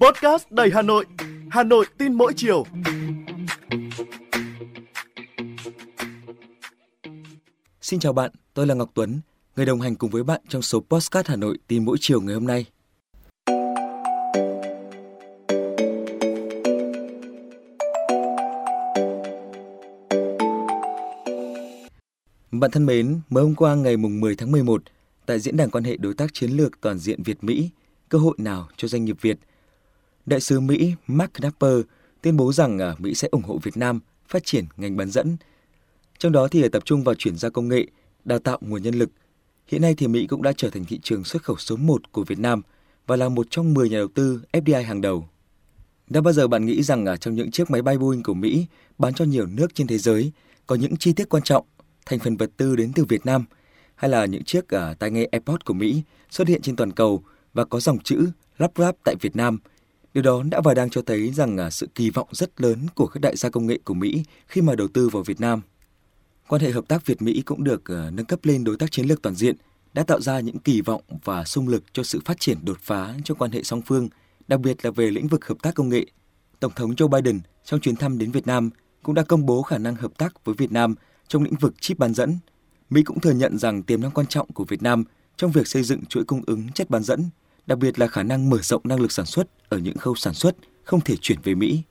Podcast đầy Hà Nội, Hà Nội tin mỗi chiều. Xin chào bạn, tôi là Ngọc Tuấn, người đồng hành cùng với bạn trong số Podcast Hà Nội tin mỗi chiều ngày hôm nay. Bạn thân mến, mới hôm qua ngày mùng 10 tháng 11, tại Diễn đàn quan hệ đối tác chiến lược toàn diện Việt-Mỹ, cơ hội nào cho doanh nghiệp Việt? Đại sứ Mỹ Mark Knapper tuyên bố rằng à, Mỹ sẽ ủng hộ Việt Nam phát triển ngành bán dẫn. Trong đó thì à, tập trung vào chuyển giao công nghệ, đào tạo nguồn nhân lực. Hiện nay thì Mỹ cũng đã trở thành thị trường xuất khẩu số 1 của Việt Nam và là một trong 10 nhà đầu tư FDI hàng đầu. Đã bao giờ bạn nghĩ rằng ở trong những chiếc máy bay Boeing của Mỹ bán cho nhiều nước trên thế giới có những chi tiết quan trọng thành phần vật tư đến từ Việt Nam, hay là những chiếc uh, tai nghe AirPods của Mỹ xuất hiện trên toàn cầu và có dòng chữ lắp ráp tại Việt Nam. Điều đó đã và đang cho thấy rằng uh, sự kỳ vọng rất lớn của các đại gia công nghệ của Mỹ khi mà đầu tư vào Việt Nam. Quan hệ hợp tác Việt-Mỹ cũng được uh, nâng cấp lên đối tác chiến lược toàn diện, đã tạo ra những kỳ vọng và sung lực cho sự phát triển đột phá trong quan hệ song phương, đặc biệt là về lĩnh vực hợp tác công nghệ. Tổng thống Joe Biden trong chuyến thăm đến Việt Nam cũng đã công bố khả năng hợp tác với Việt Nam trong lĩnh vực chip bán dẫn. Mỹ cũng thừa nhận rằng tiềm năng quan trọng của Việt Nam trong việc xây dựng chuỗi cung ứng chất bán dẫn, đặc biệt là khả năng mở rộng năng lực sản xuất ở những khâu sản xuất không thể chuyển về Mỹ.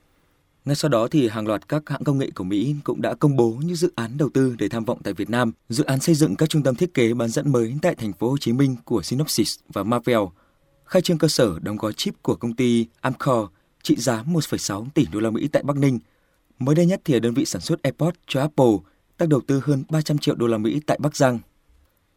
Ngay sau đó thì hàng loạt các hãng công nghệ của Mỹ cũng đã công bố những dự án đầu tư để tham vọng tại Việt Nam, dự án xây dựng các trung tâm thiết kế bán dẫn mới tại thành phố Hồ Chí Minh của Synopsys và Marvell, khai trương cơ sở đóng gói chip của công ty Amkor trị giá 1,6 tỷ đô la Mỹ tại Bắc Ninh. Mới đây nhất thì đơn vị sản xuất AirPods cho Apple đang đầu tư hơn 300 triệu đô la Mỹ tại Bắc Giang.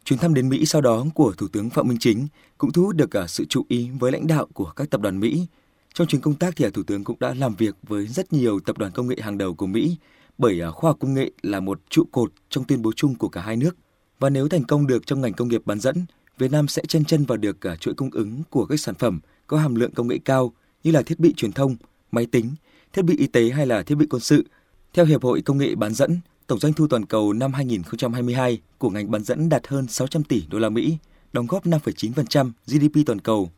Chuyến thăm đến Mỹ sau đó của Thủ tướng Phạm Minh Chính cũng thu hút được cả sự chú ý với lãnh đạo của các tập đoàn Mỹ. Trong chuyến công tác thì à, Thủ tướng cũng đã làm việc với rất nhiều tập đoàn công nghệ hàng đầu của Mỹ bởi à, khoa học công nghệ là một trụ cột trong tuyên bố chung của cả hai nước. Và nếu thành công được trong ngành công nghiệp bán dẫn, Việt Nam sẽ chân chân vào được cả chuỗi cung ứng của các sản phẩm có hàm lượng công nghệ cao như là thiết bị truyền thông, máy tính, thiết bị y tế hay là thiết bị quân sự. Theo Hiệp hội Công nghệ bán dẫn, tổng doanh thu toàn cầu năm 2022 của ngành bán dẫn đạt hơn 600 tỷ đô la Mỹ, đóng góp 5,9% GDP toàn cầu.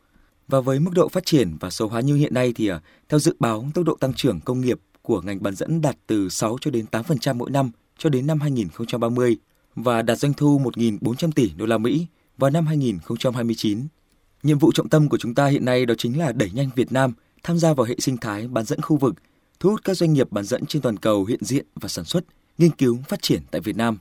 Và với mức độ phát triển và số hóa như hiện nay thì à, theo dự báo tốc độ tăng trưởng công nghiệp của ngành bán dẫn đạt từ 6 cho đến 8% mỗi năm cho đến năm 2030 và đạt doanh thu 1.400 tỷ đô la Mỹ vào năm 2029. Nhiệm vụ trọng tâm của chúng ta hiện nay đó chính là đẩy nhanh Việt Nam tham gia vào hệ sinh thái bán dẫn khu vực, thu hút các doanh nghiệp bán dẫn trên toàn cầu hiện diện và sản xuất nghiên cứu phát triển tại Việt Nam.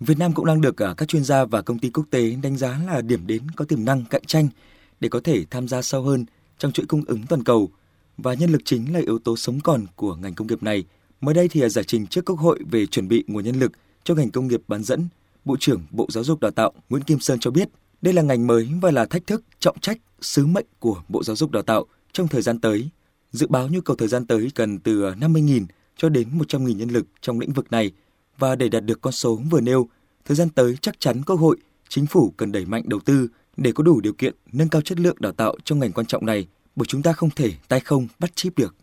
Việt Nam cũng đang được à, các chuyên gia và công ty quốc tế đánh giá là điểm đến có tiềm năng cạnh tranh để có thể tham gia sâu hơn trong chuỗi cung ứng toàn cầu và nhân lực chính là yếu tố sống còn của ngành công nghiệp này. Mới đây thì à, giải trình trước Quốc hội về chuẩn bị nguồn nhân lực cho ngành công nghiệp bán dẫn, Bộ trưởng Bộ Giáo dục Đào tạo Nguyễn Kim Sơn cho biết đây là ngành mới và là thách thức, trọng trách, sứ mệnh của Bộ Giáo dục Đào tạo trong thời gian tới. Dự báo nhu cầu thời gian tới cần từ à, 50.000 cho đến 100.000 nhân lực trong lĩnh vực này và để đạt được con số vừa nêu, thời gian tới chắc chắn cơ hội, Chính phủ cần đẩy mạnh đầu tư để có đủ điều kiện nâng cao chất lượng đào tạo trong ngành quan trọng này, bởi chúng ta không thể tay không bắt chip được.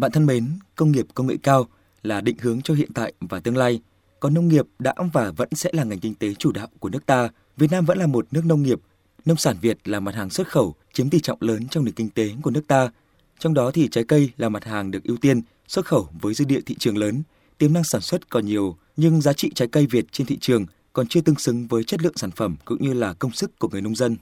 Bạn thân mến, công nghiệp công nghệ cao là định hướng cho hiện tại và tương lai. Còn nông nghiệp đã và vẫn sẽ là ngành kinh tế chủ đạo của nước ta. Việt Nam vẫn là một nước nông nghiệp. Nông sản Việt là mặt hàng xuất khẩu, chiếm tỷ trọng lớn trong nền kinh tế của nước ta. Trong đó thì trái cây là mặt hàng được ưu tiên xuất khẩu với dư địa thị trường lớn, tiềm năng sản xuất còn nhiều, nhưng giá trị trái cây Việt trên thị trường còn chưa tương xứng với chất lượng sản phẩm cũng như là công sức của người nông dân.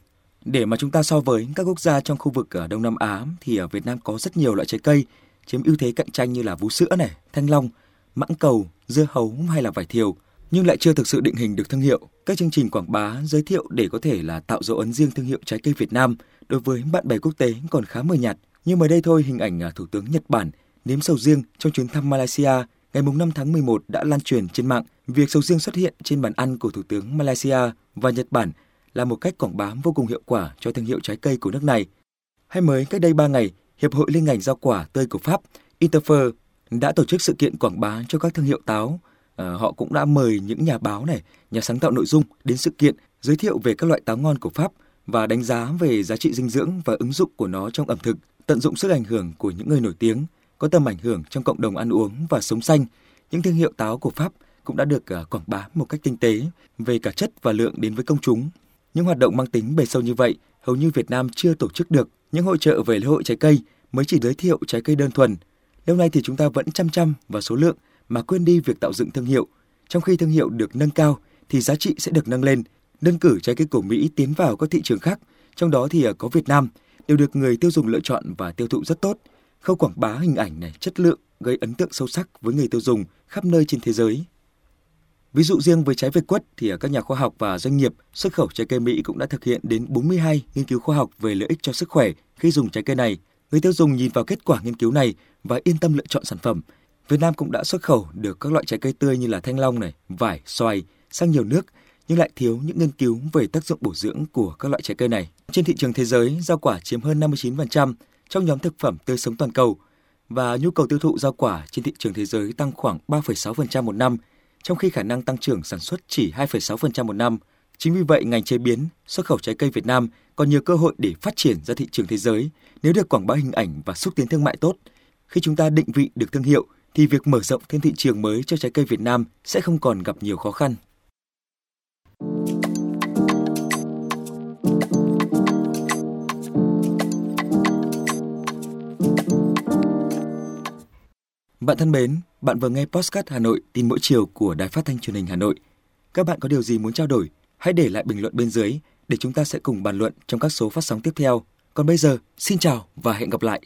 Để mà chúng ta so với các quốc gia trong khu vực ở Đông Nam Á thì ở Việt Nam có rất nhiều loại trái cây chiếm ưu thế cạnh tranh như là vú sữa này, thanh long, mãng cầu, dưa hấu hay là vải thiều, nhưng lại chưa thực sự định hình được thương hiệu. Các chương trình quảng bá, giới thiệu để có thể là tạo dấu ấn riêng thương hiệu trái cây Việt Nam đối với bạn bè quốc tế còn khá mờ nhạt. Nhưng mới đây thôi, hình ảnh à, Thủ tướng Nhật Bản nếm sầu riêng trong chuyến thăm Malaysia ngày 5 tháng 11 đã lan truyền trên mạng. Việc sầu riêng xuất hiện trên bàn ăn của Thủ tướng Malaysia và Nhật Bản là một cách quảng bá vô cùng hiệu quả cho thương hiệu trái cây của nước này. Hay mới cách đây 3 ngày, Hiệp hội Liên ngành rau quả tươi của Pháp Interfer đã tổ chức sự kiện quảng bá cho các thương hiệu táo à, họ cũng đã mời những nhà báo này, nhà sáng tạo nội dung đến sự kiện giới thiệu về các loại táo ngon của Pháp và đánh giá về giá trị dinh dưỡng và ứng dụng của nó trong ẩm thực, tận dụng sức ảnh hưởng của những người nổi tiếng có tầm ảnh hưởng trong cộng đồng ăn uống và sống xanh. Những thương hiệu táo của Pháp cũng đã được à, quảng bá một cách tinh tế về cả chất và lượng đến với công chúng. Những hoạt động mang tính bề sâu như vậy hầu như Việt Nam chưa tổ chức được. Những hội trợ về lễ hội trái cây mới chỉ giới thiệu trái cây đơn thuần. Lâu nay thì chúng ta vẫn chăm chăm vào số lượng mà quên đi việc tạo dựng thương hiệu. Trong khi thương hiệu được nâng cao thì giá trị sẽ được nâng lên. Đơn cử trái cây của Mỹ tiến vào các thị trường khác, trong đó thì à, có Việt Nam, đều được người tiêu dùng lựa chọn và tiêu thụ rất tốt. Khâu quảng bá hình ảnh này chất lượng gây ấn tượng sâu sắc với người tiêu dùng khắp nơi trên thế giới. Ví dụ riêng với trái việt quất thì các nhà khoa học và doanh nghiệp xuất khẩu trái cây Mỹ cũng đã thực hiện đến 42 nghiên cứu khoa học về lợi ích cho sức khỏe khi dùng trái cây này. Người tiêu dùng nhìn vào kết quả nghiên cứu này và yên tâm lựa chọn sản phẩm. Việt Nam cũng đã xuất khẩu được các loại trái cây tươi như là thanh long này, vải, xoài sang nhiều nước nhưng lại thiếu những nghiên cứu về tác dụng bổ dưỡng của các loại trái cây này. Trên thị trường thế giới, rau quả chiếm hơn 59% trong nhóm thực phẩm tươi sống toàn cầu và nhu cầu tiêu thụ rau quả trên thị trường thế giới tăng khoảng 3,6% một năm trong khi khả năng tăng trưởng sản xuất chỉ 2,6% một năm. Chính vì vậy, ngành chế biến, xuất khẩu trái cây Việt Nam còn nhiều cơ hội để phát triển ra thị trường thế giới nếu được quảng bá hình ảnh và xúc tiến thương mại tốt. Khi chúng ta định vị được thương hiệu, thì việc mở rộng thêm thị trường mới cho trái cây Việt Nam sẽ không còn gặp nhiều khó khăn. Bạn thân mến, bạn vừa nghe Postcard Hà Nội tin mỗi chiều của Đài Phát thanh Truyền hình Hà Nội. Các bạn có điều gì muốn trao đổi? Hãy để lại bình luận bên dưới để chúng ta sẽ cùng bàn luận trong các số phát sóng tiếp theo. Còn bây giờ, xin chào và hẹn gặp lại.